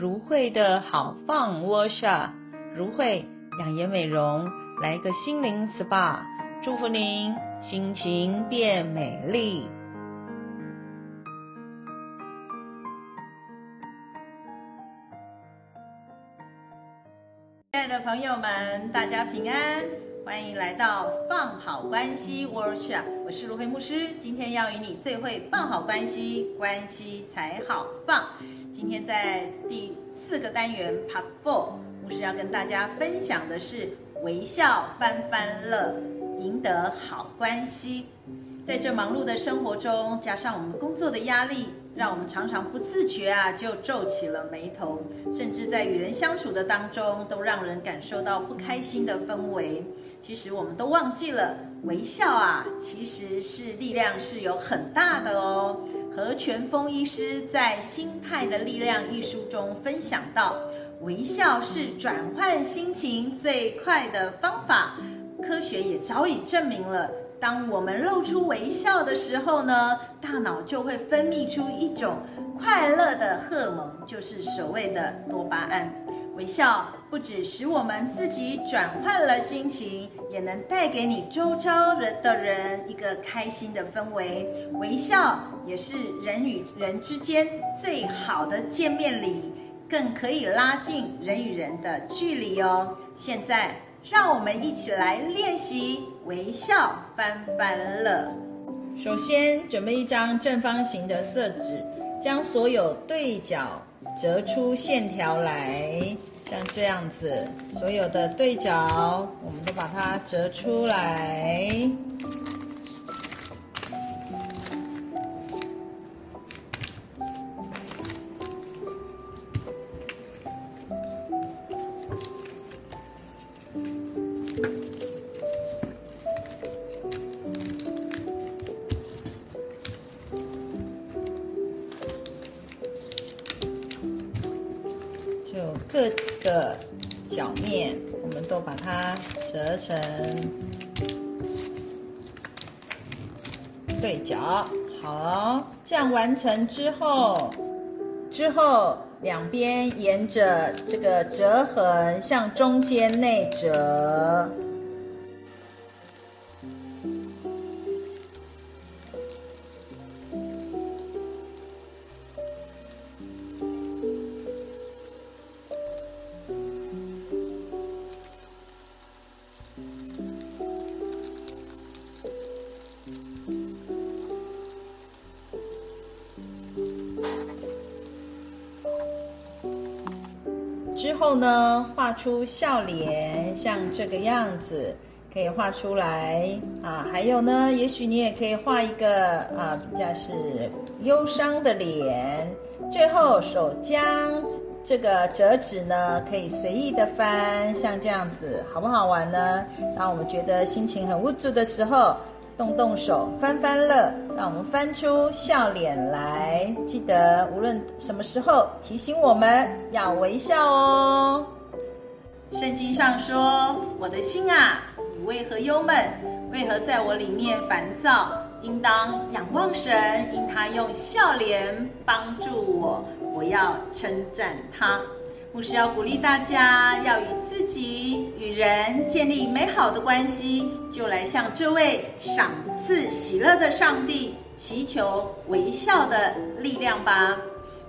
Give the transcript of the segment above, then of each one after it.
如慧的好 Fun Workshop，如慧养颜美容，来个心灵 SPA，祝福您心情变美丽。亲爱的朋友们，大家平安。欢迎来到放好关系 Workshop，我是如慧牧师，今天要与你最会放好关系，关系才好放。今天在第四个单元 Part Four，牧师要跟大家分享的是微笑翻翻乐，赢得好关系。在这忙碌的生活中，加上我们工作的压力，让我们常常不自觉啊就皱起了眉头，甚至在与人相处的当中，都让人感受到不开心的氛围。其实我们都忘记了，微笑啊，其实是力量是有很大的哦。何全峰医师在《心态的力量》一书中分享到，微笑是转换心情最快的方法，科学也早已证明了。当我们露出微笑的时候呢，大脑就会分泌出一种快乐的荷尔蒙，就是所谓的多巴胺。微笑不只使我们自己转换了心情，也能带给你周遭人的人一个开心的氛围。微笑也是人与人之间最好的见面礼，更可以拉近人与人的距离哦。现在。让我们一起来练习微笑翻翻乐。首先，准备一张正方形的色纸，将所有对角折出线条来，像这样子，所有的对角我们都把它折出来。各个角面，我们都把它折成对角。好，这样完成之后，之后两边沿着这个折痕向中间内折。之后呢，画出笑脸，像这个样子，可以画出来啊。还有呢，也许你也可以画一个啊，比较是忧伤的脸。最后手将这个折纸呢，可以随意的翻，像这样子，好不好玩呢？当我们觉得心情很无助的时候。动动手，翻翻乐，让我们翻出笑脸来。记得无论什么时候，提醒我们要微笑哦。圣经上说：“我的心啊，你为何忧闷？为何在我里面烦躁？应当仰望神，因他用笑脸帮助我。我要称赞他。”牧师要鼓励大家，要与自己、与人建立美好的关系，就来向这位赏赐喜乐的上帝祈求微笑的力量吧。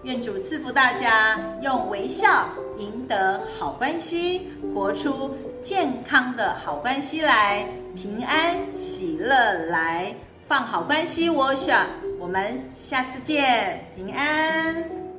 愿主赐福大家，用微笑赢得好关系，活出健康的好关系来，平安喜乐来，放好关系。我想，我们下次见，平安。